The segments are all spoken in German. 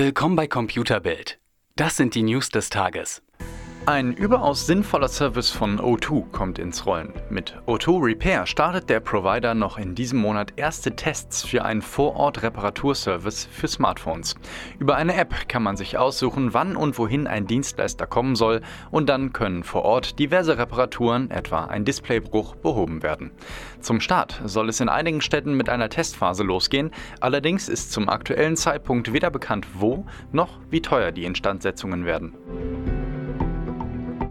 Willkommen bei Computerbild. Das sind die News des Tages. Ein überaus sinnvoller Service von O2 kommt ins Rollen. Mit O2 Repair startet der Provider noch in diesem Monat erste Tests für einen Vorort-Reparaturservice für Smartphones. Über eine App kann man sich aussuchen, wann und wohin ein Dienstleister kommen soll und dann können vor Ort diverse Reparaturen, etwa ein Displaybruch, behoben werden. Zum Start soll es in einigen Städten mit einer Testphase losgehen, allerdings ist zum aktuellen Zeitpunkt weder bekannt, wo noch wie teuer die Instandsetzungen werden.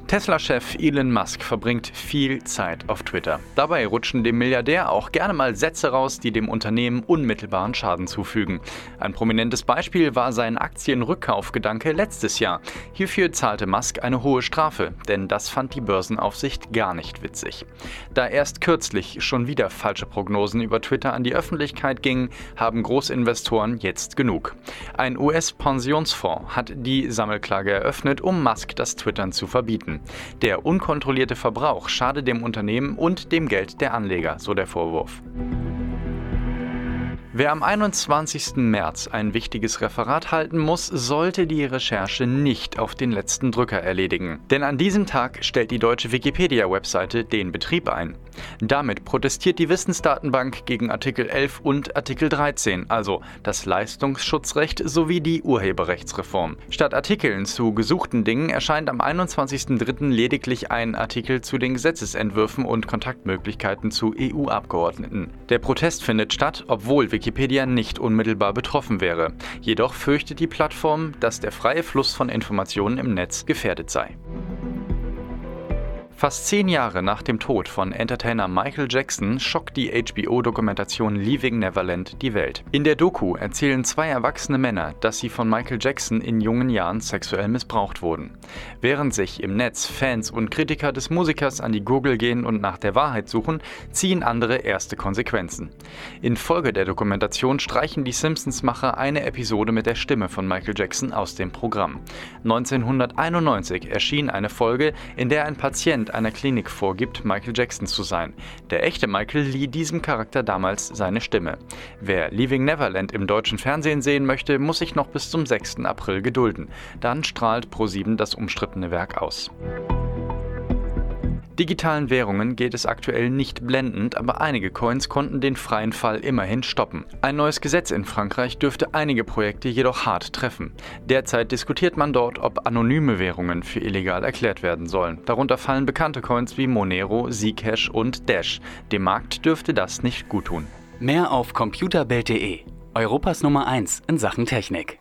Tesla-Chef Elon Musk verbringt viel Zeit auf Twitter. Dabei rutschen dem Milliardär auch gerne mal Sätze raus, die dem Unternehmen unmittelbaren Schaden zufügen. Ein prominentes Beispiel war sein Aktienrückkaufgedanke letztes Jahr. Hierfür zahlte Musk eine hohe Strafe, denn das fand die Börsenaufsicht gar nicht witzig. Da erst kürzlich schon wieder falsche Prognosen über Twitter an die Öffentlichkeit gingen, haben Großinvestoren jetzt genug. Ein US-Pensionsfonds hat die Sammelklage eröffnet, um Musk das Twittern zu verbieten. Der unkontrollierte Verbrauch schade dem Unternehmen und dem Geld der Anleger, so der Vorwurf. Wer am 21. März ein wichtiges Referat halten muss, sollte die Recherche nicht auf den letzten Drücker erledigen. Denn an diesem Tag stellt die deutsche Wikipedia-Webseite den Betrieb ein. Damit protestiert die Wissensdatenbank gegen Artikel 11 und Artikel 13, also das Leistungsschutzrecht sowie die Urheberrechtsreform. Statt Artikeln zu gesuchten Dingen erscheint am 21.03. lediglich ein Artikel zu den Gesetzesentwürfen und Kontaktmöglichkeiten zu EU-Abgeordneten. Der Protest findet statt, obwohl Wikipedia nicht unmittelbar betroffen wäre. Jedoch fürchtet die Plattform, dass der freie Fluss von Informationen im Netz gefährdet sei. Fast zehn Jahre nach dem Tod von Entertainer Michael Jackson schockt die HBO-Dokumentation Leaving Neverland die Welt. In der Doku erzählen zwei erwachsene Männer, dass sie von Michael Jackson in jungen Jahren sexuell missbraucht wurden. Während sich im Netz Fans und Kritiker des Musikers an die Gurgel gehen und nach der Wahrheit suchen, ziehen andere erste Konsequenzen. Infolge der Dokumentation streichen die Simpsons-Macher eine Episode mit der Stimme von Michael Jackson aus dem Programm. 1991 erschien eine Folge, in der ein Patient Patient einer Klinik vorgibt, Michael Jackson zu sein. Der echte Michael lieh diesem Charakter damals seine Stimme. Wer Leaving Neverland im deutschen Fernsehen sehen möchte, muss sich noch bis zum 6. April gedulden. Dann strahlt Pro7 das umstrittene Werk aus. Digitalen Währungen geht es aktuell nicht blendend, aber einige Coins konnten den freien Fall immerhin stoppen. Ein neues Gesetz in Frankreich dürfte einige Projekte jedoch hart treffen. Derzeit diskutiert man dort, ob anonyme Währungen für illegal erklärt werden sollen. Darunter fallen bekannte Coins wie Monero, Zcash und Dash. Dem Markt dürfte das nicht guttun. Mehr auf computerbild.de, Europas Nummer 1 in Sachen Technik.